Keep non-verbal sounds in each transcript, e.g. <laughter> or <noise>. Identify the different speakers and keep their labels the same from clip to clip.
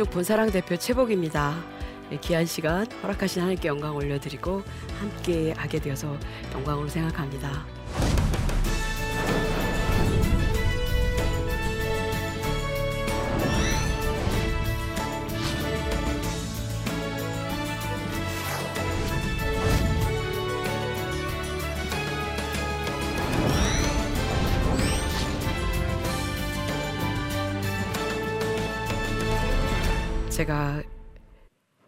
Speaker 1: 민족 본사랑 대표 최복입니다. 네, 귀한 시간 허락하신 하나님께 영광 올려드리고 함께 하게 되어서 영광으로 생각합니다. 제가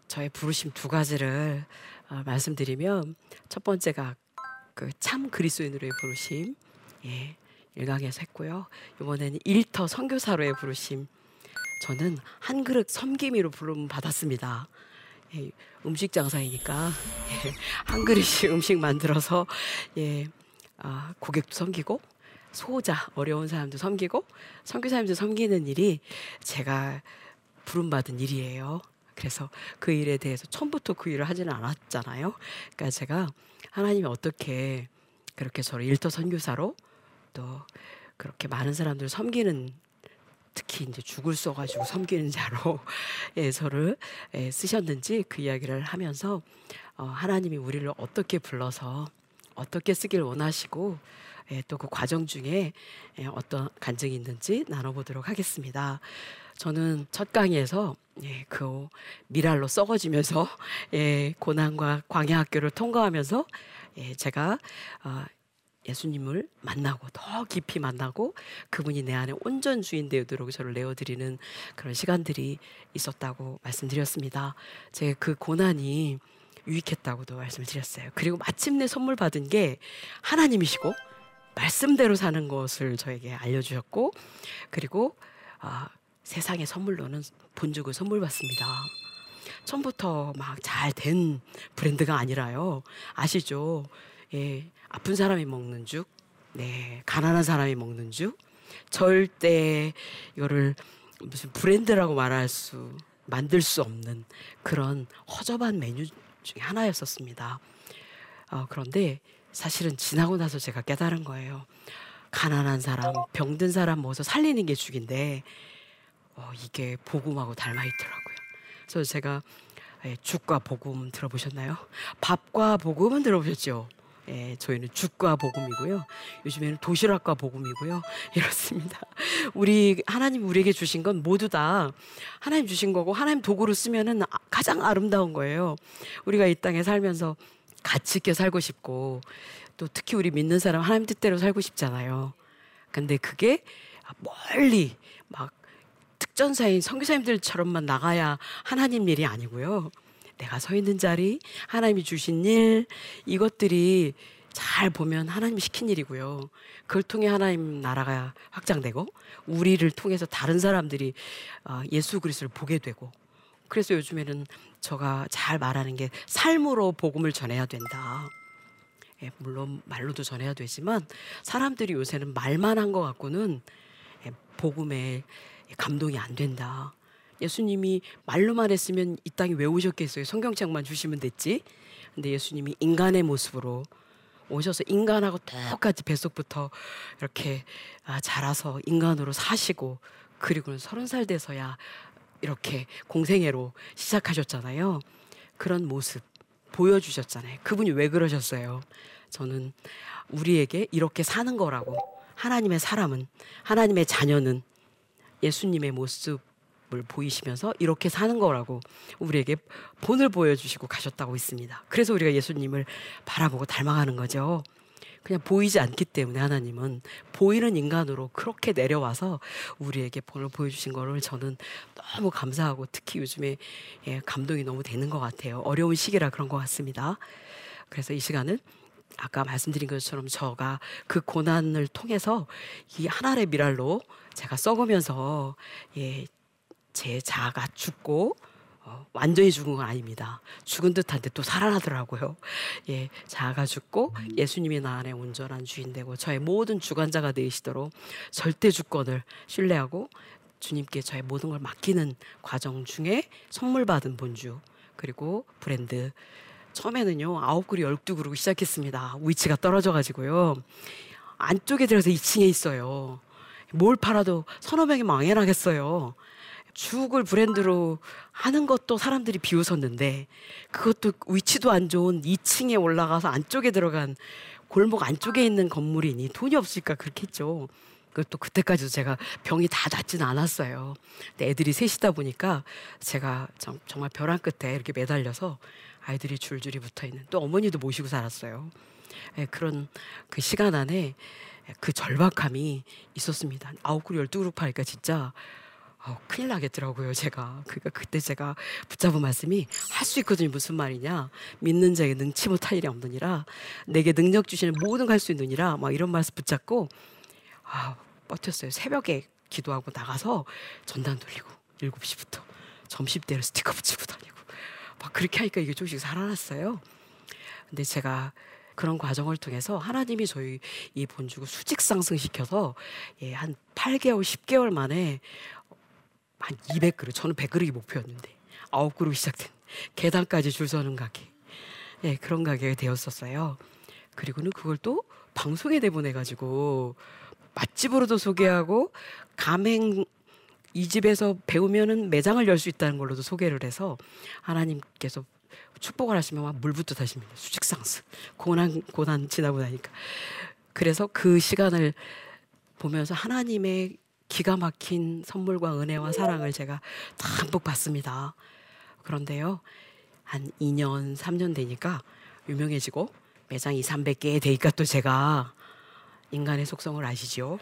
Speaker 1: 저의 부르심 두 가지를 어, 말씀드리면 첫 번째가 그 참 그리스도인으로의 부르심 예, 일강에서 했고요. 이번에는 일터 선교사로의 부르심 저는 한 그릇 섬김이로 부름 받았습니다. 예, 음식 장사이니까 예, 한 그릇씩 <laughs> 음식 만들어서 예, 아, 고객도 섬기고 소자 어려운 사람도 섬기고 선교사님도 섬기는 일이 제가 부름받은 일이에요. 그래서 그 일에 대해서 처음부터 그 일을 하지는 않았잖아요. 그러니까 제가 하나님이 어떻게 그렇게 저를 일터 선교사로 또 그렇게 많은 사람들을 섬기는 특히 이제 죽을 써가지고 섬기는 자로 <laughs> 예, 저를 예, 쓰셨는지 그 이야기를 하면서 어, 하나님이 우리를 어떻게 불러서 어떻게 쓰길 원하시고 예, 또 그 과정 중에 예, 어떤 간증이 있는지 나눠보도록 하겠습니다. 저는 첫 강의에서 예, 그 미랄로 썩어지면서 예, 고난과 광야 학교를 통과하면서 예, 제가 어, 예수님을 만나고 더 깊이 만나고 그분이 내 안에 온전 주인 되도록 저를 내어드리는 그런 시간들이 있었다고 말씀드렸습니다. 제가 그 고난이 유익했다고도 말씀을 드렸어요. 그리고 마침내 선물 받은 게 하나님이시고 말씀대로 사는 것을 저에게 알려주셨고 그리고 아, 세상의 선물로는 본죽을 선물 받습니다. 처음부터 막 잘 된 브랜드가 아니라요. 아시죠? 예, 아픈 사람이 먹는 죽, 네, 가난한 사람이 먹는 죽. 절대 이거를 무슨 브랜드라고 말할 수, 만들 수 없는 그런 허접한 메뉴 중에 하나였었습니다. 어, 그런데 사실은 지나고 나서 제가 깨달은 거예요. 가난한 사람, 병든 사람 모아서 살리는 게 죽인데 어, 이게 복음하고 닮아 있더라고요. 그래서 제가 예, 죽과 복음 들어보셨나요? 밥과 복음은 들어보셨죠? 예, 저희는 죽과 복음이고요. 요즘에는 도시락과 복음이고요. <laughs> 이렇습니다. 우리 하나님 우리에게 주신 건 모두 다 하나님 주신 거고 하나님 도구로 쓰면은 가장 아름다운 거예요. 우리가 이 땅에 살면서 가치 있게 살고 싶고 또 특히 우리 믿는 사람 하나님 뜻대로 살고 싶잖아요. 근데 그게 멀리 막 특전사인 선교사님들처럼만 나가야 하나님 일이 아니고요. 내가 서 있는 자리, 하나님이 주신 일, 이것들이 잘 보면 하나님이 시킨 일이고요. 그걸 통해 하나님 나라가 확장되고 우리를 통해서 다른 사람들이 어, 예수 그리스도를 보게 되고 그래서 요즘에는 제가 잘 말하는 게 삶으로 복음을 전해야 된다. 예, 물론 말로도 전해야 되지만 사람들이 요새는 말만 한 것 같고는 예, 복음에 감동이 안 된다. 예수님이 말로만 했으면 이 땅에 왜 오셨겠어요? 성경책만 주시면 됐지. 근데 예수님이 인간의 모습으로 오셔서 인간하고 똑같이 뱃속부터 이렇게 아, 자라서 인간으로 사시고 그리고는 서른 살 돼서야 이렇게 공생애로 시작하셨잖아요. 그런 모습 보여주셨잖아요. 그분이 왜 그러셨어요? 저는 우리에게 이렇게 사는 거라고 하나님의 사람은 하나님의 자녀는 예수님의 모습을 보이시면서 이렇게 사는 거라고 우리에게 본을 보여주시고 가셨다고 있습니다. 그래서 우리가 예수님을 바라보고 닮아가는 거죠. 그냥 보이지 않기 때문에 하나님은 보이는 인간으로 그렇게 내려와서 우리에게 본을 보여주신 거를 저는 너무 감사하고 특히 요즘에 예, 감동이 너무 되는 것 같아요. 어려운 시기라 그런 것 같습니다. 그래서 이 시간은 아까 말씀드린 것처럼 저가 그 고난을 통해서 이 하나의 미랄로 제가 썩으면서 예, 제 자아가 죽고 어, 완전히 죽은 건 아닙니다. 죽은 듯한데 또 살아나더라고요. 예, 자아가 죽고 예수님이 나 안에 온전한 주인 되고 저의 모든 주관자가 되시도록 절대 주권을 신뢰하고 주님께 저의 모든 걸 맡기는 과정 중에 선물 받은 본주 그리고 브랜드 처음에는요 아홉 그루 열두 그루 시작했습니다. 위치가 떨어져 가지고요 안쪽에 들어서 2층에 있어요. 뭘 팔아도 서너 명이 망해나겠어요. 죽을 브랜드로 하는 것도 사람들이 비웃었는데 그것도 위치도 안 좋은 2층에 올라가서 안쪽에 들어간 골목 안쪽에 있는 건물이니 돈이 없으니까 그렇게 했죠. 그것도 그때까지도 제가 병이 다 낫지는 않았어요. 근데 애들이 셋이다 보니까 제가 정, 말 벼랑 끝에 이렇게 매달려서 아이들이 줄줄이 붙어 있는 또 어머니도 모시고 살았어요. 예, 그런 그 시간 안에 그 절박함이 있었습니다. 아홉 그룹 열두 그룹 하니까 진짜 어, 큰일 나겠더라고요, 제가. 그러니까 그때 제가 붙잡은 말씀이 할 수 있거든요. 무슨 말이냐. 믿는 자에게 능치 못할 일이 없느니라. 내게 능력 주시는 모든 할수 있느니라. 막 이런 말씀 붙잡고 아, 버텼어요. 새벽에 기도하고 나가서 전단 돌리고 7시부터 점심때로 스티커 붙이고 다니고 막 그렇게 하니까 이게 조금씩 살아났어요. 근데 제가 그런 과정을 통해서 하나님이 저희 이 본주고 수직 상승시켜서 예, 한 8개월, 10개월 만에 한 200그릇, 저는 100그릇이 목표였는데 아홉 그릇 시작된 계단까지 줄 서는 가게. 예, 그런 가게가 되었었어요. 그리고는 그걸 또 방송에 내보내 가지고 맛집으로도 소개하고 가맹 이 집에서 배우면은 매장을 열 수 있다는 걸로도 소개를 해서 하나님께서 축복을 하시면 막 물부터 다십니다. 수직상승. 고난, 고난 지나고 나니까. 그래서 그 시간을 보면서 하나님의 기가 막힌 선물과 은혜와 사랑을 제가 담뿍 받습니다. 그런데요, 한 2년, 3년 되니까 유명해지고 매장 2, 300개 되니까 또 제가 인간의 속성을 아시죠?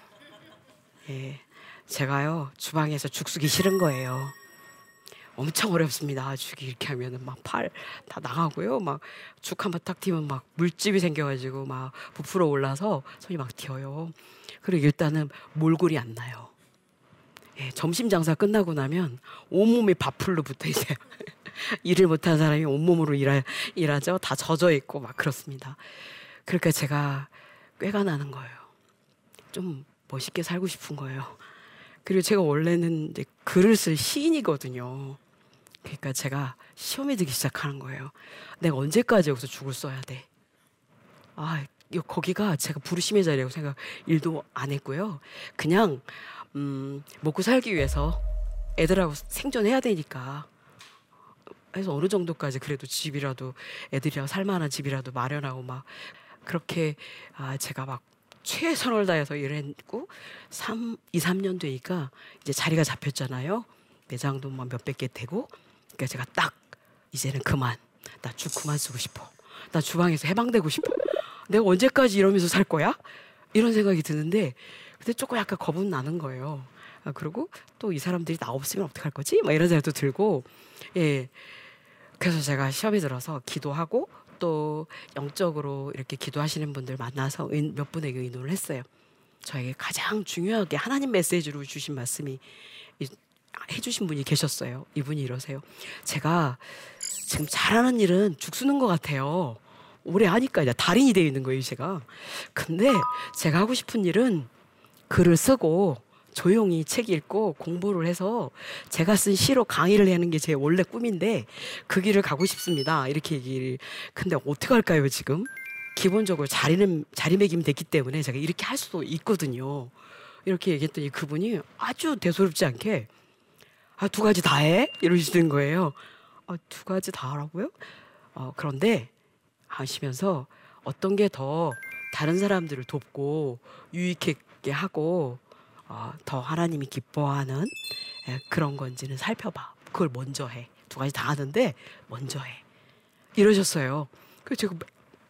Speaker 1: 예. 제가요, 주방에서 죽쓰기 싫은 거예요. 엄청 어렵습니다. 죽이 이렇게 하면은 막 팔 다 나가고요. 막 죽 한번 딱 튀면 막 물집이 생겨가지고 막 부풀어 올라서 손이 막 튀어요. 그리고 일단은 몰골이 안 나요. 예, 점심 장사 끝나고 나면 온몸이 밥풀로 붙어 있어요. <laughs> 일을 못한 사람이 온몸으로 일하, 일하죠. 다 젖어 있고 막 그렇습니다. 그러니까 제가 꾀가 나는 거예요. 좀 멋있게 살고 싶은 거예요. 그리고 제가 원래는 이제 글을 쓸 시인이거든요. 그러니까 제가 시험에 들기 시작하는 거예요. 내가 언제까지 여기서 죽을 써야 돼? 아, 거기가 제가 부르심의 자리라고 생각 일도 안 했고요. 그냥 음, 먹고 살기 위해서 애들하고 생존해야 되니까 해서 어느 정도까지 그래도 집이라도 애들이랑 살만한 집이라도 마련하고 막 그렇게 아, 제가 막 최선을 다해서 일했고 3, 2, 3년 되니까 이제 자리가 잡혔잖아요. 매장도 뭐 몇백 개 되고 그러니까 제가 딱 이제는 그만 나죽 그만 쓰고 싶어. 나 주방에서 해방되고 싶어. 내가 언제까지 이러면서 살 거야? 이런 생각이 드는데 근데 조금 약간 겁은 나는 거예요. 아, 그리고 또 이 사람들이 나 없으면 어떡할 거지? 막 이런 생각도 들고 예. 그래서 제가 시험에 들어서 기도하고 또 영적으로 이렇게 기도하시는 분들 만나서 몇 분에게 의논을 했어요. 저에게 가장 중요하게 하나님 메시지로 주신 말씀이 해주신 분이 계셨어요. 이분이 이러세요. 제가 지금 잘하는 일은 죽쓰는 것 같아요. 오래 하니까 이제 달인이 되어 있는 거예요, 제가. 근데 제가 하고 싶은 일은 글을 쓰고 조용히 책 읽고 공부를 해서 제가 쓴 시로 강의를 하는 게 제 원래 꿈인데 그 길을 가고 싶습니다. 이렇게 얘기를. 근데 어떻게 할까요, 지금? 기본적으로 자리는 자리매김 됐기 때문에 제가 이렇게 할 수도 있거든요. 이렇게 얘기했더니 그분이 아주 대수롭지 않게 아, 두 가지 다 해? 이러시는 거예요. 아, 두 가지 다 하라고요? 어, 그런데 하시면서 어떤 게 더 다른 사람들을 돕고 유익하게 하고 어, 더 하나님이 기뻐하는 예, 그런 건지는 살펴봐. 그걸 먼저 해. 두 가지 다 하는데 먼저 해. 이러셨어요. 그 제가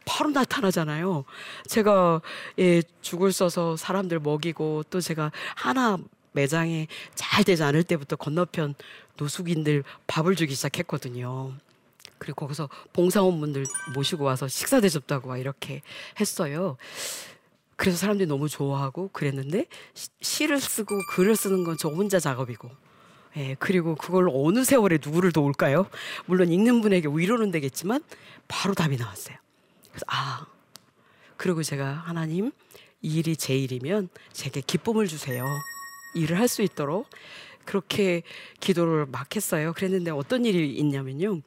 Speaker 1: 바로 나타나잖아요. 제가 예, 죽을 써서 사람들 먹이고 또 제가 하나 매장에 잘 되지 않을 때부터 건너편 노숙인들 밥을 주기 시작했거든요. 그리고 거기서 봉사원분들 모시고 와서 식사 대접도 하 이렇게 했어요. 그래서 사람들이 너무 좋아하고 그랬는데 시, 를 쓰고 글을 쓰는 건 저 혼자 작업이고 예, 그리고 그걸 어느 세월에 누구를 도울까요? 물론 읽는 분에게 위로는 되겠지만 바로 답이 나왔어요. 그래서 아 그리고 제가 하나님 이 일이 제 일이면 제게 기쁨을 주세요. 일을 할 수 있도록 그렇게 기도를 막 했어요. 그랬는데 어떤 일이 있냐면요.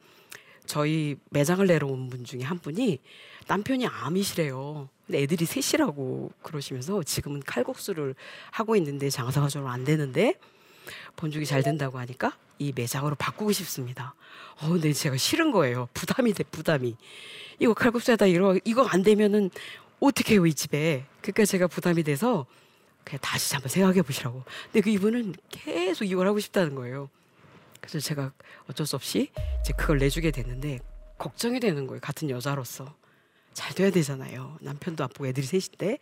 Speaker 1: 저희 매장을 내려온 분 중에 한 분이 남편이 암이시래요. 근데 애들이 셋이라고 그러시면서 지금은 칼국수를 하고 있는데 장사가 좀 안 되는데 본죽이 잘 된다고 하니까 이 매장으로 바꾸고 싶습니다. 어, 근데 제가 싫은 거예요. 부담이 돼, 부담이. 이거 칼국수에다 이거, 이거 안 되면은 어떻게 해요, 이 집에. 그러니까 제가 부담이 돼서 그냥 다시 한번 생각해 보시라고. 근데 그 이분은 계속 이걸 하고 싶다는 거예요. 그래서 제가 어쩔 수 없이 이제 그걸 내주게 됐는데 걱정이 되는 거예요. 같은 여자로서. 잘 돼야 되잖아요. 남편도 아프고 애들이 셋인데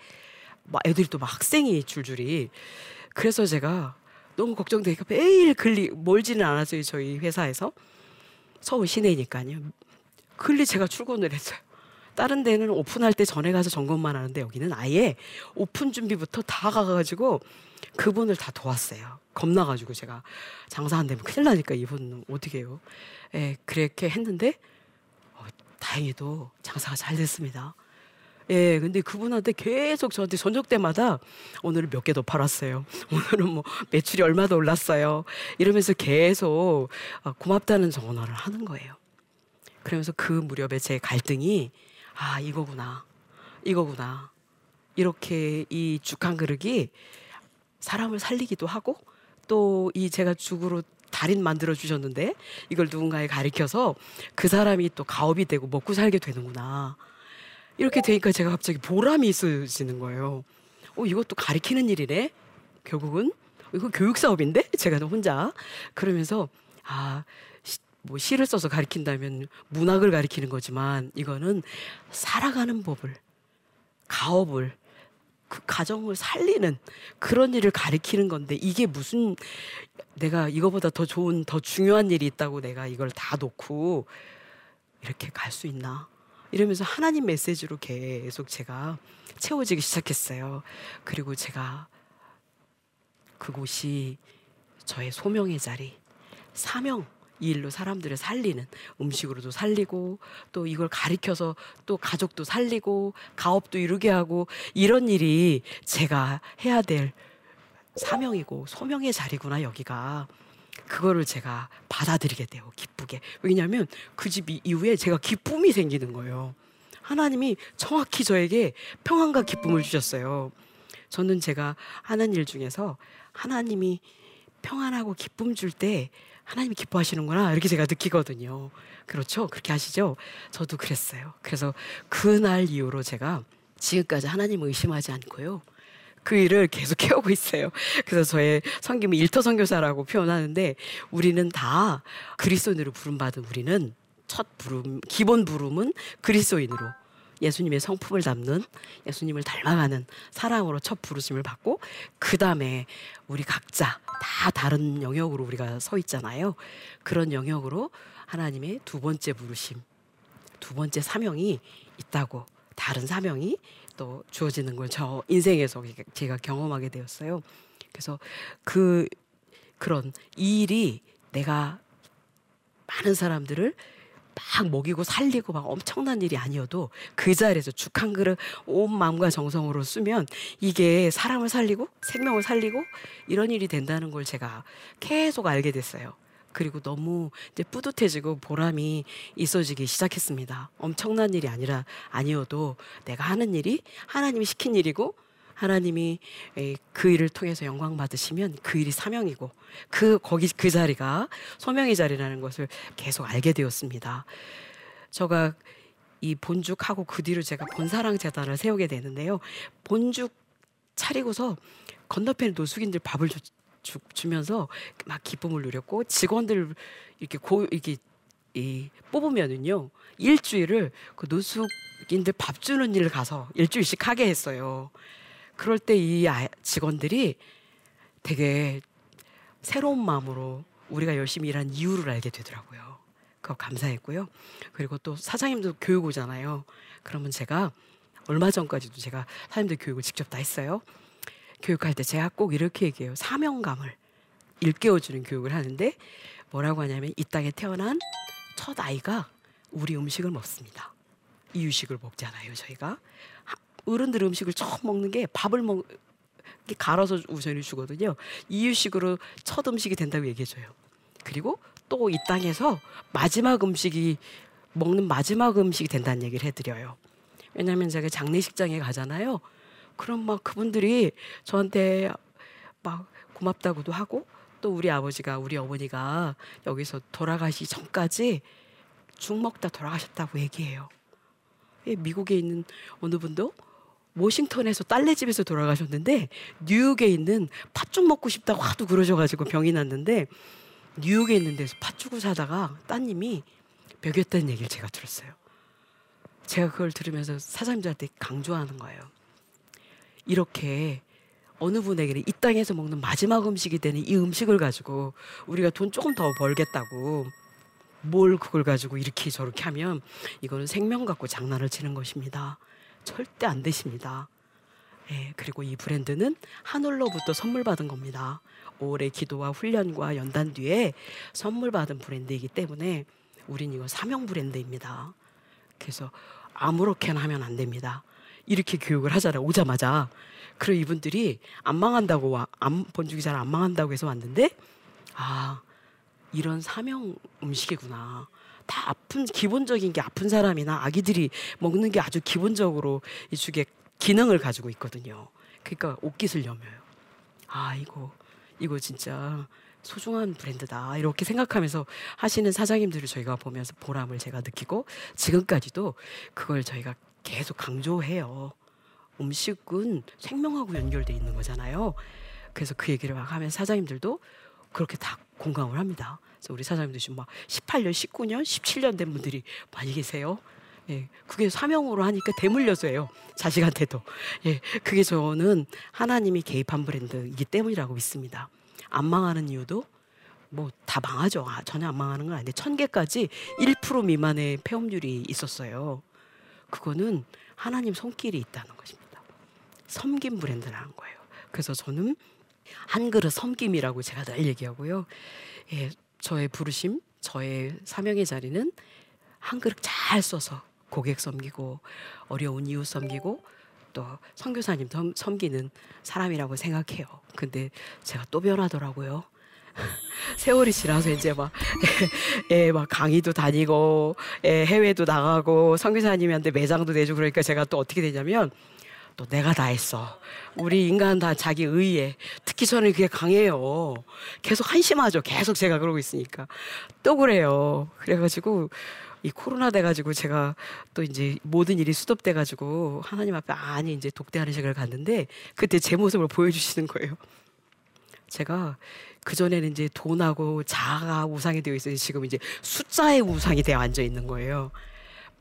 Speaker 1: 막 애들이 또 막 학생이 줄줄이. 그래서 제가 너무 걱정되니까 매일 글리 멀지는 않았어요. 저희 회사에서 서울 시내니까요. 글리 제가 출근을 했어요. 다른 데는 오픈할 때 전에 가서 점검만 하는데 여기는 아예 오픈 준비부터 다 가가지고 그분을 다 도왔어요. 겁나가지고 제가 장사 안 되면 큰일 나니까 이분 어떻게 해요? 예, 그렇게 했는데 어, 다행히도 장사가 잘 됐습니다. 예, 근데 그분한테 계속 저한테 저녁 때마다 오늘은 몇 개 더 팔았어요. <laughs> 오늘은 뭐 매출이 얼마 더 올랐어요. 이러면서 계속 어, 고맙다는 전화를 하는 거예요. 그러면서 그 무렵에 제 갈등이 아, 이거구나. 이거구나. 이렇게 이 죽 한 그릇이 사람을 살리기도 하고 또 이 제가 죽으로 달인 만들어 주셨는데 이걸 누군가에 가리켜서 그 사람이 또 가업이 되고 먹고 살게 되는구나. 이렇게 되니까 제가 갑자기 보람이 있어지는 거예요. 어, 이것도 가리키는 일이네? 결국은? 이거 교육 사업인데? 제가 혼자. 그러면서, 아, 뭐 시를 써서 가리킨다면 문학을 가리키는 거지만 이거는 살아가는 법을, 가업을, 그 가정을 살리는 그런 일을 가리키는 건데 이게 무슨 내가 이거보다 더 좋은 더 중요한 일이 있다고 내가 이걸 다 놓고 이렇게 갈 수 있나 이러면서 하나님 메시지로 계속 제가 채워지기 시작했어요. 그리고 제가 그곳이 저의 소명의 자리, 사명, 이 일로 사람들을 살리는 음식으로도 살리고 또 이걸 가리켜서 또 가족도 살리고 가업도 이루게 하고 이런 일이 제가 해야 될 사명이고 소명의 자리구나 여기가. 그거를 제가 받아들이게 돼요 기쁘게. 왜냐하면 그 집 이후에 제가 기쁨이 생기는 거예요. 하나님이 정확히 저에게 평안과 기쁨을 주셨어요. 저는 제가 하는 일 중에서 하나님이 평안하고 기쁨 줄 때 하나님이 기뻐하시는구나 이렇게 제가 느끼거든요. 그렇죠? 그렇게 하시죠? 저도 그랬어요. 그래서 그날 이후로 제가 지금까지 하나님을 의심하지 않고요. 그 일을 계속 <laughs> 해오고 있어요. 그래서 저의 성김을 일터 선교사라고 표현하는데 우리는 다 그리스도인으로 부름받은 우리는 첫 부름, 기본 부름은 그리스도인으로 예수님의 성품을 담는 예수님을 닮아가는 사랑으로 첫 부르심을 받고 그 다음에 우리 각자 다 다른 영역으로 우리가 서 있잖아요. 그런 영역으로 하나님의 두 번째 부르심, 두 번째 사명이 있다고 다른 사명이 또 주어지는 걸 저 인생에서 제가 경험하게 되었어요. 그래서 그 그런 이 일이 내가 많은 사람들을 막 먹이고 살리고 막 엄청난 일이 아니어도 그 자리에서 죽 한 그릇 온 마음과 정성으로 쓰면 이게 사람을 살리고 생명을 살리고 이런 일이 된다는 걸 제가 계속 알게 됐어요. 그리고 너무 이제 뿌듯해지고 보람이 있어지기 시작했습니다. 엄청난 일이 아니라 아니어도 내가 하는 일이 하나님이 시킨 일이고 하나님이 그 일을 통해서 영광 받으시면 그 일이 사명이고 그 거기 그 자리가 소명의 자리라는 것을 계속 알게 되었습니다. 제가 이 본죽하고 그 뒤로 제가 본사랑 재단을 세우게 되는데요. 본죽 차리고서 건너편에 노숙인들 밥을 주, 주, 주면서 막 기쁨을 누렸고 직원들 이렇게 고 이렇게 이 뽑으면은요 일주일을 그 노숙인들 밥 주는 일을 가서 일주일씩 하게 했어요. 그럴 때 이 직원들이 되게 새로운 마음으로 우리가 열심히 일한 이유를 알게 되더라고요. 그거 감사했고요. 그리고 또 사장님도 교육 오잖아요. 그러면 제가 얼마 전까지도 제가 사장님들 교육을 직접 다 했어요. 교육할 때 제가 꼭 이렇게 얘기해요. 사명감을 일깨워주는 교육을 하는데 뭐라고 하냐면 이 땅에 태어난 첫 아이가 우리 음식을 먹습니다. 이유식을 먹잖아요, 저희가. 어른들 음식을 처음 먹는 게 밥을 먹 갈아서 우선을 주거든요. 이유식으로 첫 음식이 된다고 얘기해줘요. 그리고 또 이 땅에서 마지막 음식이 먹는 마지막 음식이 된다는 얘기를 해드려요. 왜냐하면 제가 장례식장에 가잖아요. 그럼 막 그분들이 저한테 막 고맙다고도 하고 또 우리 아버지가 우리 어머니가 여기서 돌아가시 전까지 죽 먹다 돌아가셨다고 얘기해요. 예, 미국에 있는 어느 분도 워싱턴에서 딸네 집에서 돌아가셨는데 뉴욕에 있는 팥죽 먹고 싶다고 하도 그러셔가지고 병이 났는데 뉴욕에 있는 데서 팥죽을 사다가 따님이 먹였다는 얘기를 제가 들었어요. 제가 그걸 들으면서 사장님들한테 강조하는 거예요. 이렇게 어느 분에게는 이 땅에서 먹는 마지막 음식이 되는 이 음식을 가지고 우리가 돈 조금 더 벌겠다고 뭘 그걸 가지고 이렇게 저렇게 하면 이거는 생명 갖고 장난을 치는 것입니다. 절대 안 되십니다. 예, 그리고 이 브랜드는 하늘로부터 선물 받은 겁니다. 오래 기도와 훈련과 연단 뒤에 선물 받은 브랜드이기 때문에 우린 이거 사명 브랜드입니다. 그래서 아무렇게나 하면 안 됩니다. 이렇게 교육을 하잖아요. 오자마자. 그리고 이분들이 안 망한다고 와, 안, 번죽이 잘 안 망한다고 해서 왔는데, 아, 이런 사명 음식이구나. 다 아픈 기본적인 게 아픈 사람이나 아기들이 먹는 게 아주 기본적으로 이 죽의 기능을 가지고 있거든요. 그러니까 옷깃을 여며요. 아 이거 이거 진짜 소중한 브랜드다 이렇게 생각하면서 하시는 사장님들을 저희가 보면서 보람을 제가 느끼고 지금까지도 그걸 저희가 계속 강조해요. 음식은 생명하고 연결돼 있는 거잖아요. 그래서 그 얘기를 막 하면 사장님들도 그렇게 다 공감을 합니다. 그래서 우리 사장님도 지금 막 18년, 19년, 17년 된 분들이 많이 계세요. 예, 그게 사명으로 하니까 대물려서 해요. 자식한테도. 예, 그게 저는 하나님이 개입한 브랜드이기 때문이라고 믿습니다. 안 망하는 이유도 뭐 다 망하죠. 아, 전혀 안 망하는 건 아닌데 천 개까지 1% 미만의 폐업률이 있었어요. 그거는 하나님 손길이 있다는 것입니다. 섬김 브랜드라는 거예요. 그래서 저는 한 그릇 섬김이라고 제가 늘 얘기하고요. 예, 저의 부르심, 저의 사명의 자리는 한 그릇 잘 써서 고객 섬기고 어려운 이웃 섬기고 또 선교사님 섬기는 사람이라고 생각해요. 근데 제가 또 변하더라고요. <laughs> 세월이 지나서 이제 막, <laughs> 예, 막 강의도 다니고, 예, 해외도 나가고, 선교사님한테 매장도 내주고 그러니까 제가 또 어떻게 되냐면, 또 내가 다 했어. 우리 인간 다 자기 의에. 특히 저는 그게 강해요. 계속 한심하죠. 계속 제가 그러고 있으니까. 또 그래요. 그래가지고, 이 코로나 돼가지고 제가 또 이제 모든 일이 수습돼가지고 하나님 앞에 아니 이제 독대하는 시간을 갔는데 그때 제 모습을 보여주시는 거예요. 제가 그전에는 이제 돈하고 자아가 우상이 되어 있어요. 지금 이제 숫자의 우상이 되어 앉아 있는 거예요.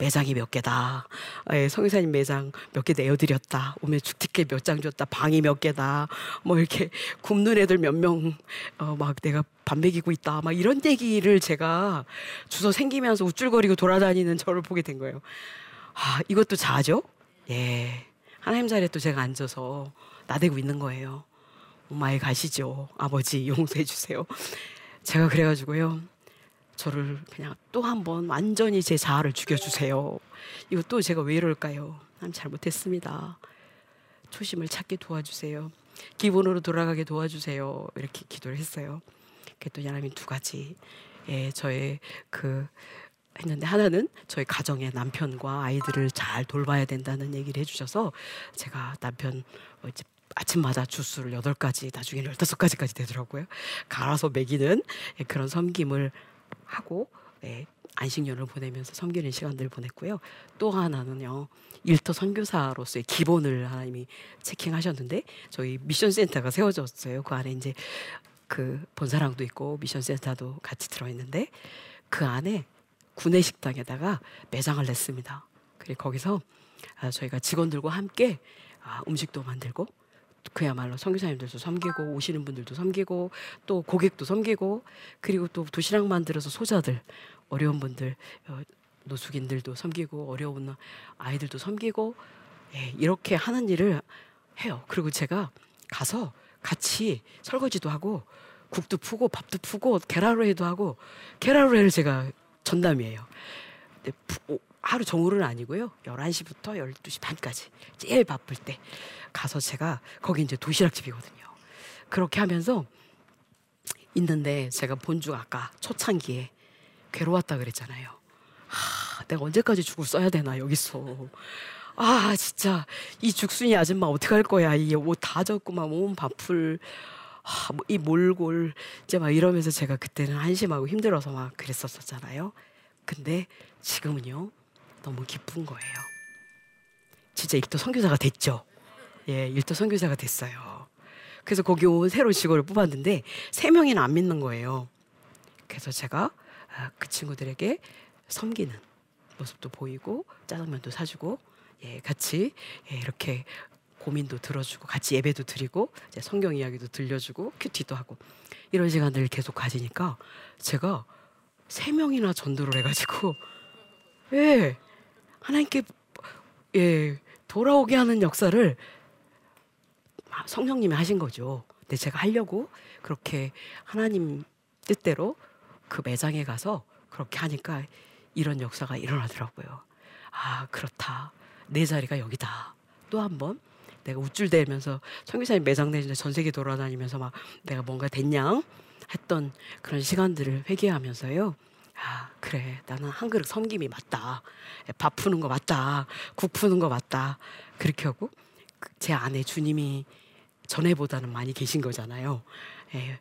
Speaker 1: 매장이 몇 개다. 예, 성의사님 매장 몇 개 내어드렸다. 오면 주티켓 몇장 줬다. 방이 몇 개다. 뭐 이렇게 굶는 애들 몇 명, 어, 막 내가 밥 먹이고 있다. 막 이런 얘기를 제가 주소 생기면서 우쭐거리고 돌아다니는 저를 보게 된 거예요. 아, 이것도 자죠? 예. 하나님 자리에 또 제가 앉아서 나대고 있는 거예요. 엄마에 가시죠. 아버지 용서해 주세요. 제가 그래가지고요. 저를 그냥 또 한 번 완전히 제 자아를 죽여주세요. 이거 제가 왜 이럴까요? 난 잘못했습니다. 초심을 찾게 도와주세요. 기본으로 돌아가게 도와주세요. 이렇게 기도를 했어요. 그랬더니 하나님이 두 가지. 예, 저의 그 했는데 하나는 저희 가정의 남편과 아이들을 잘 돌봐야 된다는 얘기를 해주셔서 제가 남편 어, 이제 아침마다 주스를 여덟 가지 나중에는 열다섯 가지까지 되더라고요. 갈아서 먹이는 예, 그런 섬김을 하고 네, 안식년을 보내면서 섬기는 시간들을 보냈고요. 또 하나는요. 일터 선교사로서의 기본을 하나님이 체킹하셨는데 저희 미션 센터가 세워졌어요. 그 안에 이제 그 본사랑도 있고 미션 센터도 같이 들어 있는데 그 안에 구내 식당에다가 매장을 냈습니다. 그리고 거기서 아, 저희가 직원들과 함께 아, 음식도 만들고 그야말로 선교사님들도 섬기고 오시는 분들도 섬기고 또 고객도 섬기고 그리고 또 도시락 만들어서 소자들 어려운 분들 어, 노숙인들도 섬기고 어려운 아이들도 섬기고 예, 이렇게 하는 일을 해요. 그리고 제가 가서 같이 설거지도 하고 국도 푸고 밥도 푸고 계란후라이도 하고 계란후라이를 제가 전담이에요. 하루 종일은 아니고요. 11시부터 12시 반까지 제일 바쁠 때 가서 제가 거기 이제 도시락집이거든요. 그렇게 하면서 있는데 제가 본주 아까 초창기에 괴로웠다 그랬잖아요. 하, 내가 언제까지 죽을 써야 되나 여기서. 아 진짜 이 죽순이 아줌마 어떻게 할 거야 이 옷 다 젖고 막 몸 바풀 아, 뭐이 몰골 이제 막 이러면서 제가 그때는 한심하고 힘들어서 막 그랬었잖아요. 근데 지금은요 너무 기쁜 거예요. 진짜 일도 선교사가 됐죠. 예, 일도 선교사가 됐어요. 그래서 거기 온 새로운 직원을 뽑았는데 세 명이나 안 믿는 거예요. 그래서 제가 아, 그 친구들에게 섬기는 모습도 보이고 짜장면도 사주고 예, 같이 예, 이렇게 고민도 들어주고 같이 예배도 드리고 이제 성경 이야기도 들려주고 큐티도 하고 이런 시간들을 계속 가지니까 제가 세 명이나 전도를 해가지고 예 하나님께 예 돌아오게 하는 역사를 성령님이 하신 거죠. 근데 제가 하려고 그렇게 하나님 뜻대로 그 매장에 가서 그렇게 하니까 이런 역사가 일어나더라고요. 아 그렇다. 내 자리가 여기다. 또 한 번 내가 우쭐대면서 청기사님 매장 내는데 전 세계 돌아다니면서 막 내가 뭔가 됐냐 했던 그런 시간들을 회개하면서요. 아 그래 나는 한 그릇 섬김이 맞다. 밥 푸는 거 맞다. 국 푸는 거 맞다. 그렇게 하고 그제 안에 주님이 전에보다는 많이 계신 거잖아요. 예,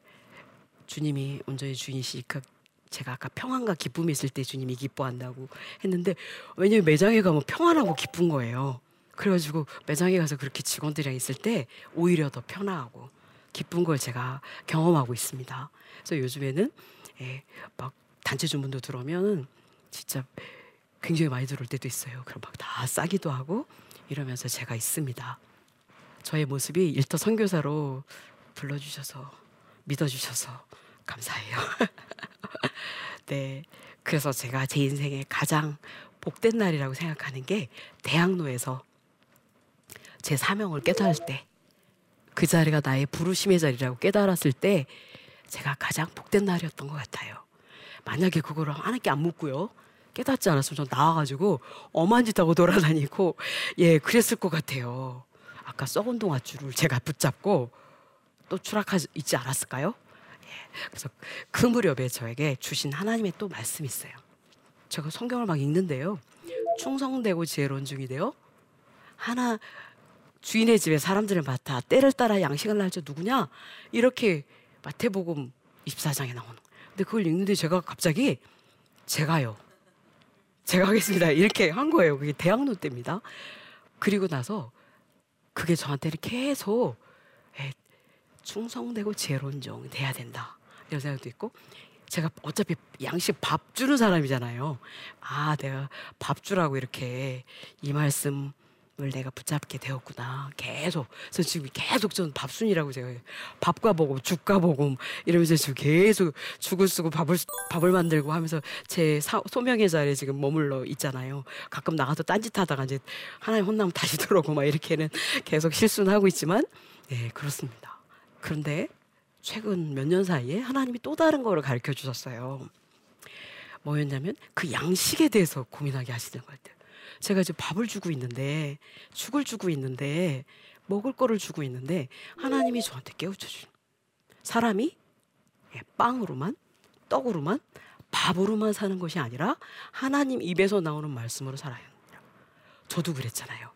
Speaker 1: 주님이 온전히 주인이시니까 제가 아까 평안과 기쁨이 있을 때 주님이 기뻐한다고 했는데 왜냐면 매장에 가면 평안하고 기쁜 거예요. 그래가지고 매장에 가서 그렇게 직원들이랑 있을 때 오히려 더 편하고 기쁜 걸 제가 경험하고 있습니다. 그래서 요즘에는 예, 막 단체 주문도 들어오면 진짜 굉장히 많이 들어올 때도 있어요. 그럼 막 다 싸기도 하고 이러면서 제가 있습니다. 저의 모습이 일터 선교사로 불러주셔서 믿어주셔서 감사해요. <laughs> 네. 그래서 제가 제 인생에 가장 복된 날이라고 생각하는 게 대학로에서 제 사명을 깨달을 때, 그 자리가 나의 부르심의 자리라고 깨달았을 때, 제가 가장 복된 날이었던 것 같아요. 만약에 그거를 하나님께 안 묻고요. 깨닫지 않았으면 전 나와가지고 엄한 짓 하고 돌아다니고, 예, 그랬을 것 같아요. 아까 썩은 동아줄을 제가 붙잡고 또 추락하지 않았을까요? 그래서 그 무렵에 저에게 주신 하나님의 또 말씀이 있어요. 제가 성경을 막 읽는데요. 충성되고 지혜로운 중이되요 하나 주인의 집에 사람들을 맡아 때를 따라 양식을 날저 누구냐? 이렇게 마태복음 24장에 나오는. 근데 그걸 읽는데 제가 갑자기 제가요. 제가 하겠습니다. 이렇게 한 거예요. 그게 대학로 때입니다. 그리고 나서 그게 저한테 계속 충성되고 지혜로운 종 돼야 된다. 이런 생각도 있고 제가 어차피 양식 밥 주는 사람이잖아요. 아, 내가 밥 주라고 이렇게 이 말씀을 내가 붙잡게 되었구나. 계속. 그래서 지금 계속 저는 밥순이라고 제가 밥과 복음, 죽과 복음 이러면서 지금 계속 죽을 쓰고 밥을, 밥을 만들고 하면서 제 사, 소명의 자리에 지금 머물러 있잖아요. 가끔 나가서 딴짓 하다가 이제 하나님 혼나면 다시 들어오고 막 이렇게는 계속 실수는 하고 있지만, 네, 그렇습니다. 그런데 최근 몇 년 사이에 하나님이 또 다른 거를 가르쳐 주셨어요. 뭐였냐면 그 양식에 대해서 고민하게 하시는 것 같아요. 제가 이제 밥을 주고 있는데 죽을 주고 있는데 먹을 거를 주고 있는데 하나님이 저한테 깨우쳐 주신 사람이 예, 빵으로만 떡으로만 밥으로만 사는 것이 아니라 하나님 입에서 나오는 말씀으로 살아야 합니다. 저도 그랬잖아요.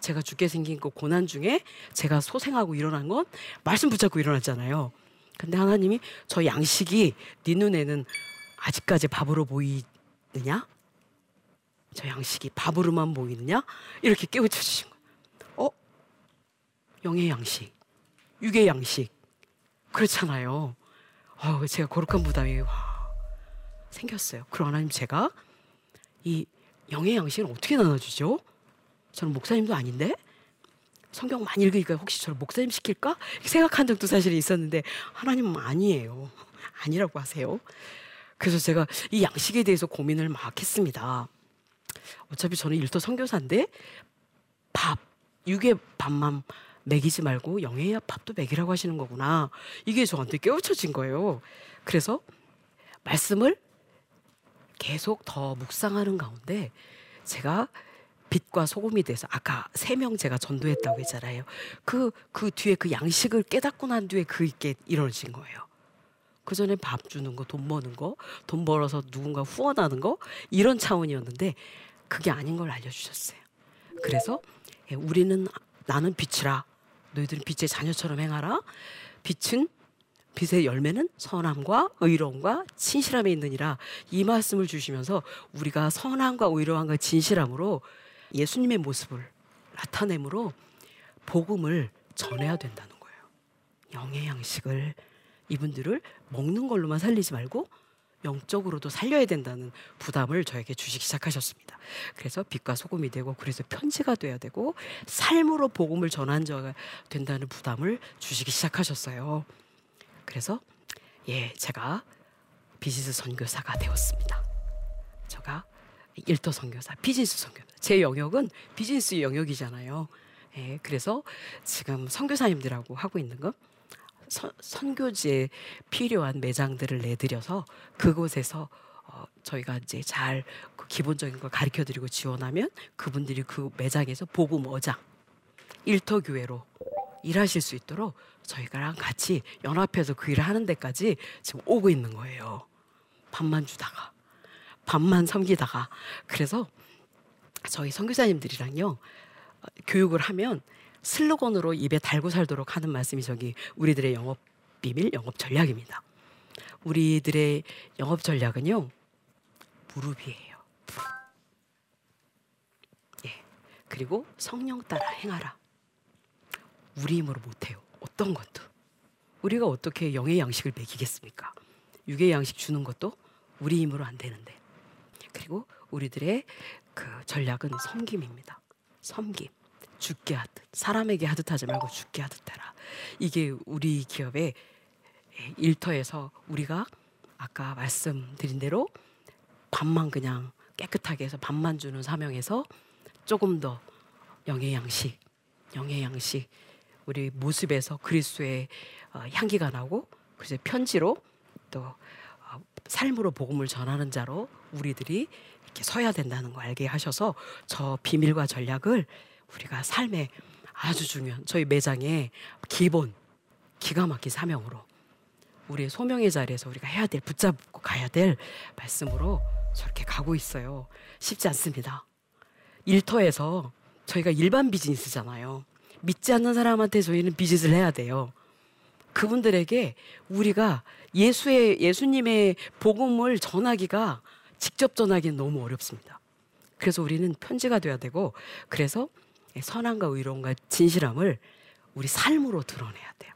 Speaker 1: 제가 죽게 생긴 그 고난 중에 제가 소생하고 일어난 건 말씀 붙잡고 일어났잖아요. 근데 하나님이 저 양식이 네 눈에는 아직까지 밥으로 보이느냐? 저 양식이 밥으로만 보이느냐? 이렇게 깨우쳐 주신 거예요. 어? 영의 양식, 육의 양식. 그렇잖아요. 어, 제가 거룩한 부담이 와, 생겼어요. 그럼 하나님 제가 이 영의 양식을 어떻게 나눠주죠? 저는 목사님도 아닌데 성경 많이 읽으니까 혹시 저를 목사님 시킬까 생각한 적도 사실 있었는데 하나님은 아니에요. 아니라고 하세요. 그래서 제가 이 양식에 대해서 고민을 막 했습니다. 어차피 저는 일터 선교사인데 밥, 육의 밥만 먹이지 말고 영의 밥도 먹이라고 하시는 거구나. 이게 저한테 깨우쳐진 거예요. 그래서 말씀을 계속 더 묵상하는 가운데 제가 빛과 소금이 돼서 아까 세 명 제가 전도했다고 했잖아요. 그, 그 뒤에 그 양식을 깨닫고 난 뒤에 그게 이루어진 거예요. 그 전에 밥 주는 거, 돈 버는 거, 돈 벌어서 누군가 후원하는 거, 이런 차원이었는데 그게 아닌 걸 알려주셨어요. 그래서 예, 우리는 나는 빛이라 너희들은 빛의 자녀처럼 행하라. 빛은 빛의 열매는 선함과 의로움과 진실함에 있느니라 이 말씀을 주시면서 우리가 선함과 의로움과 진실함으로 예수님의 모습을 나타내므로 복음을 전해야 된다는 거예요. 영의 양식을 이분들을 먹는 걸로만 살리지 말고 영적으로도 살려야 된다는 부담을 저에게 주시기 시작하셨습니다. 그래서 빛과 소금이 되고 그래서 편지가 돼야 되고 삶으로 복음을 전한 자가 된다는 부담을 주시기 시작하셨어요. 그래서 예, 제가 비즈니스 선교사가 되었습니다. 제가 일터 선교사, 비즈니스 선교사. 제 영역은 비즈니스 영역이잖아요. 예, 그래서 지금 선교사님들하고 하고 있는 건 선, 선교지에 필요한 매장들을 내드려서 그곳에서 어, 저희가 이제 잘 그 기본적인 걸 가르쳐 드리고 지원하면 그분들이 그 매장에서 복음 어장 일터 교회로 일하실 수 있도록 저희가랑 같이 연합해서 그 일을 하는 데까지 지금 오고 있는 거예요. 밥만 주다가 밥만 섬기다가 그래서 저희 선교사님들이랑요 어, 교육을 하면 슬로건으로 입에 달고 살도록 하는 말씀이 저기 우리들의 영업 비밀, 영업 전략입니다. 우리들의 영업 전략은요 무릎이에요. 무릎. 예. 그리고 성령 따라 행하라. 우리 힘으로 못해요. 어떤 것도. 우리가 어떻게 영의 양식을 먹이겠습니까? 육의 양식 주는 것도 우리 힘으로 안 되는데. 그리고 우리들의 그 전략은 섬김입니다. 섬김. 죽게 하듯 사람에게 하듯 하지 말고 죽게 하듯 해라. 이게 우리 기업의 일터에서 우리가 아까 말씀드린 대로 밥만 그냥 깨끗하게 해서 밥만 주는 사명에서 조금 더 영의 양식, 영의 양식 우리 모습에서 그리스도의 어, 향기가 나고 그래서 편지로 또 어, 삶으로 복음을 전하는 자로 우리들이 이렇게 서야 된다는 거 알게 하셔서 저 비밀과 전략을 우리가 삶에 아주 중요한 저희 매장의 기본 기가 막힌 사명으로 우리의 소명의 자리에서 우리가 해야 될 붙잡고 가야 될 말씀으로 저렇게 가고 있어요. 쉽지 않습니다. 일터에서 저희가 일반 비즈니스잖아요. 믿지 않는 사람한테 저희는 비즈니스를 해야 돼요. 그분들에게 우리가 예수의 예수님의 복음을 전하기가 직접 전하기는 너무 어렵습니다. 그래서 우리는 편지가 돼야 되고 그래서 선함과 의로움과 진실함을 우리 삶으로 드러내야 돼요.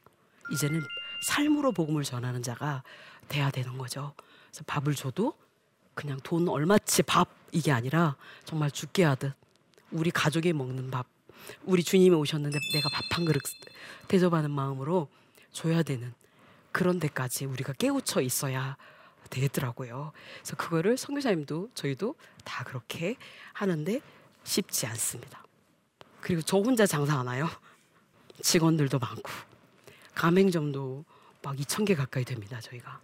Speaker 1: 이제는 삶으로 복음을 전하는 자가 돼야 되는 거죠. 그래서 밥을 줘도 그냥 돈 얼마치 밥 이게 아니라 정말 죽게 하듯 우리 가족이 먹는 밥, 우리 주님이 오셨는데 내가 밥 한 그릇 대접하는 마음으로 줘야 되는 그런 데까지 우리가 깨우쳐 있어야 되겠더라고요. 그래서 그거를 선교사님도 저희도 다 그렇게 하는데 쉽지 않습니다. 그리고 저 혼자 장사하나요? <laughs> 직원들도 많고 가맹점도 막 2천 개 가까이 됩니다. 저희가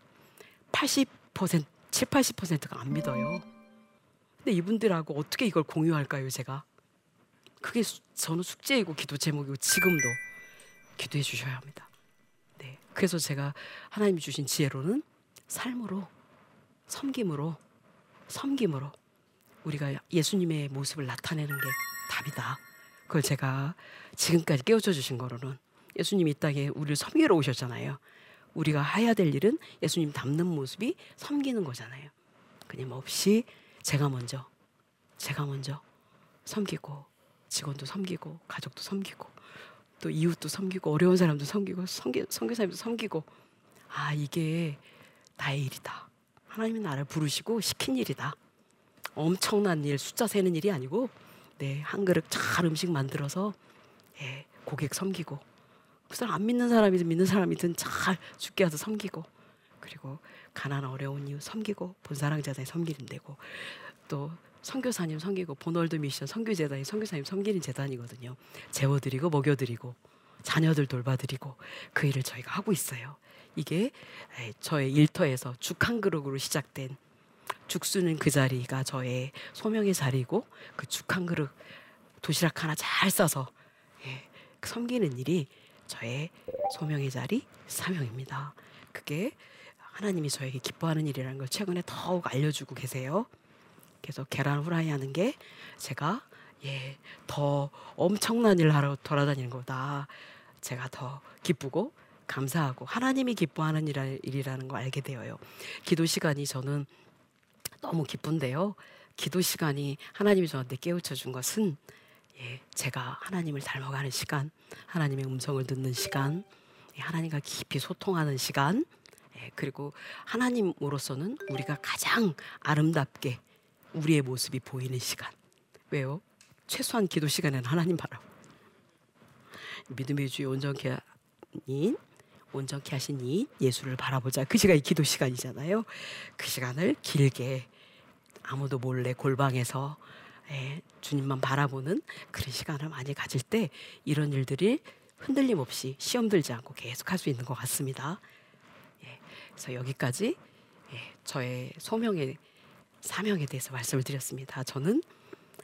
Speaker 1: 80% 7, 80%가 안 믿어요. 근데 이분들하고 어떻게 이걸 공유할까요, 제가? 그게 수, 저는 숙제이고 기도 제목이고 지금도 기도해 주셔야 합니다. 네. 그래서 제가 하나님이 주신 지혜로는 삶으로 섬김으로 섬김으로 우리가 예수님의 모습을 나타내는 게 답이다. 그걸 제가 지금까지 깨우쳐 주신 거로는 예수님이 이 땅에 우리를 섬기러 오셨잖아요. 우리가 해야 될 일은 예수님 닮는 모습이 섬기는 거잖아요. 끊임없이 제가 먼저, 제가 먼저 섬기고, 직원도 섬기고, 가족도 섬기고, 또 이웃도 섬기고, 어려운 사람도 섬기고, 섬기, 선교사님도 섬기고, 아, 이게 나의 일이다. 하나님이 나를 부르시고 시킨 일이다. 엄청난 일, 숫자 세는 일이 아니고, 네, 한 그릇 잘 음식 만들어서 예, 고객 섬기고 그 사람 안 믿는 사람이든 믿는 사람이든 잘 죽게 해서 섬기고 그리고 가난 어려운 이유 섬기고 본사랑자단이 섬기는 데고 또 선교사님 섬기고 본월드 미션 선교재단이 선교사님 섬기는 재단이거든요. 재워드리고 먹여드리고 자녀들 돌봐드리고 그 일을 저희가 하고 있어요. 이게 저의 일터에서 죽 한 그릇으로 시작된 죽수는 그 자리가 저의 소명의 자리고 그 죽 한 그릇 도시락 하나 잘 싸서 예, 섬기는 일이 저의 소명의 자리 사명입니다. 그게 하나님이 저에게 기뻐하는 일이라는 걸 최근에 더욱 알려주고 계세요. 그래서 계란 후라이 하는 게 제가 예, 더 엄청난 일을 하러 돌아다니는 거다. 제가 더 기쁘고 감사하고 하나님이 기뻐하는 일이라는 걸 알게 되어요. 기도 시간이 저는 너무 기쁜데요. 기도 시간이 하나님이 저한테 깨우쳐 준 것은 예, 제가 하나님을 닮아가는 시간, 하나님의 음성을 듣는 시간, 예, 하나님과 깊이 소통하는 시간, 예, 그리고 하나님으로서는 우리가 가장 아름답게 우리의 모습이 보이는 시간. 왜요? 최소한 기도 시간에는 하나님 바라고 믿음의 주의 온전케 인 온전케 하신 이 예수를 바라보자. 그 시간이 기도 시간이잖아요. 그 시간을 길게 아무도 몰래 골방에서 예, 주님만 바라보는 그런 시간을 많이 가질 때 이런 일들이 흔들림 없이 시험 들지 않고 계속 할 수 있는 것 같습니다. 예, 그래서 여기까지 예, 저의 소명의 사명에 대해서 말씀을 드렸습니다. 저는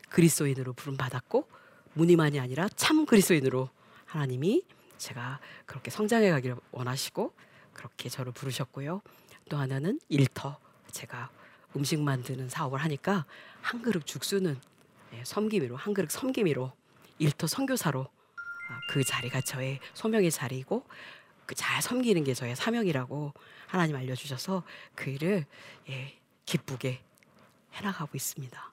Speaker 1: 그리스도인으로 부름 받았고 무늬만이 아니라 참 그리스도인으로 하나님이 제가 그렇게 성장해 가기를 원하시고 그렇게 저를 부르셨고요. 또 하나는 일터 제가 음식 만드는 사업을 하니까 한 그릇 죽수는 예, 섬김이로 한 그릇 섬김이로 일터 선교사로 아, 그 자리가 저의 소명의 자리이고 그 잘 섬기는 게 저의 사명이라고 하나님 알려주셔서 그 일을 예, 기쁘게 해나가고 있습니다.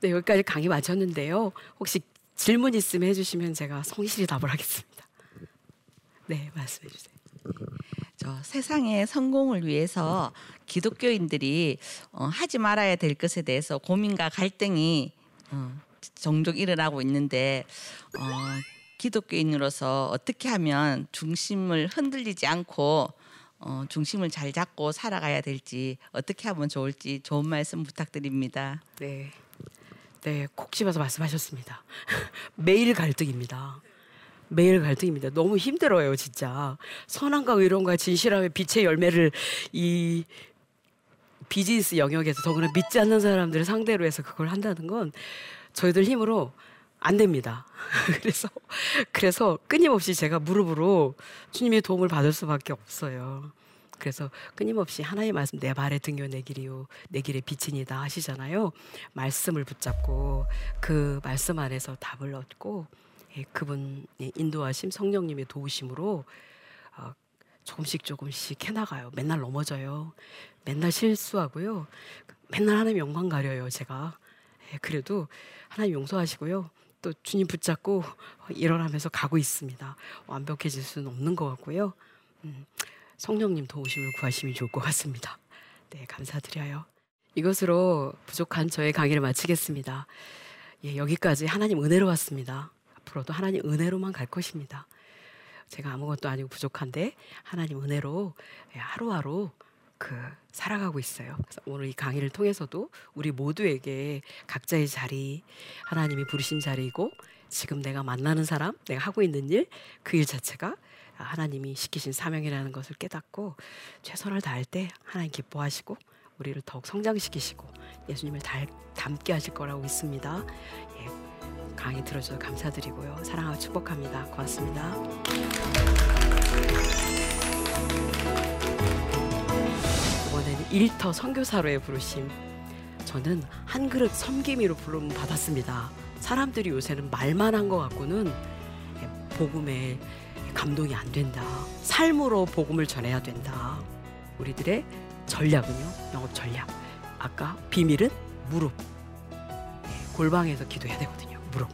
Speaker 1: 네, 여기까지 강의 마쳤는데요. 혹시 질문 있으면 해주시면 제가 성실히 답을 하겠습니다. 네, 말씀해 주세요.
Speaker 2: 저 세상의 성공을 위해서 기독교인들이 어, 하지 말아야 될 것에 대해서 고민과 갈등이 어, 종종 일어나고 있는데 어, 기독교인으로서 어떻게 하면 중심을 흔들리지 않고 어, 중심을 잘 잡고 살아가야 될지 어떻게 하면 좋을지 좋은 말씀 부탁드립니다.
Speaker 1: 네. 네, 콕 집어서 말씀하셨습니다. <laughs> 매일 갈등입니다. 매일 갈등입니다. 너무 힘들어요, 진짜. 선함과 의로움과 진실함의 빛의 열매를 이 비즈니스 영역에서 더구나 믿지 않는 사람들을 상대로 해서 그걸 한다는 건 저희들 힘으로 안 됩니다. <laughs> 그래서 그래서 끊임없이 제가 무릎으로 주님의 도움을 받을 수밖에 없어요. 그래서 끊임없이 하나님의 말씀 내 발에 등요 내 길이요 내 길의 빛이니다 하시잖아요. 말씀을 붙잡고 그 말씀 안에서 답을 얻고 예, 그분의 인도하심 성령님의 도우심으로 어, 조금씩 조금씩 해나가요. 맨날 넘어져요. 맨날 실수하고요. 맨날 하나님 영광 가려요. 제가 예, 그래도 하나님 용서하시고요. 또 주님 붙잡고 일어나면서 가고 있습니다. 완벽해질 수는 없는 것 같고요. 음, 성령님 도우심을 구하시면 좋을 것 같습니다. 네, 감사드려요. 이것으로 부족한 저의 강의를 마치겠습니다. 예, 여기까지 하나님 은혜로 왔습니다. 앞으로도 하나님 은혜로만 갈 것입니다. 제가 아무것도 아니고 부족한데 하나님 은혜로 예, 하루하루 그 살아가고 있어요. 오늘 이 강의를 통해서도 우리 모두에게 각자의 자리, 하나님이 부르신 자리이고 지금 내가 만나는 사람, 내가 하고 있는 일, 그 일 자체가 하나님이 시키신 사명이라는 것을 깨닫고 최선을 다할 때 하나님 기뻐하시고 우리를 더욱 성장시키시고 예수님을 달, 닮게 하실 거라고 믿습니다. 예, 강의 들어주셔서 감사드리고요. 사랑하고 축복합니다. 고맙습니다. 일터 선교사로의 부르심. 저는 한 그릇 섬김이로 부름 받았습니다. 사람들이 요새는 말만 한 것 같고는 예, 복음에 감동이 안 된다. 삶으로 복음을 전해야 된다. 우리들의 전략은요, 영업 전략. 아까 비밀은 무릎. 네, 골방에서 기도해야 되거든요. 무릎.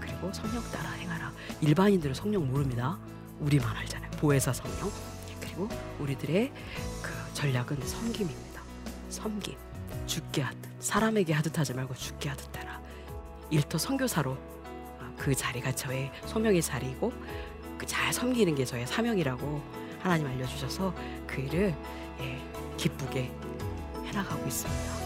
Speaker 1: 그리고 성령 따라 행하라. 일반인들은 성령 모릅니다. 우리만 알잖아요. 보혜사 성령. 그리고 우리들의 그 전략은 섬김입니다. 섬김. 죽게 하듯 사람에게 하듯 하지 말고 죽게 하듯 해라. 일터 선교사로 아, 그 자리가 저의 소명의 자리이고 잘 섬기는 게 저의 사명이라고 하나님 알려주셔서 그 일을 예, 기쁘게 해나가고 있습니다.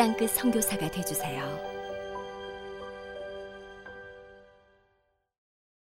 Speaker 3: 땅끝 선교사가 되주세요.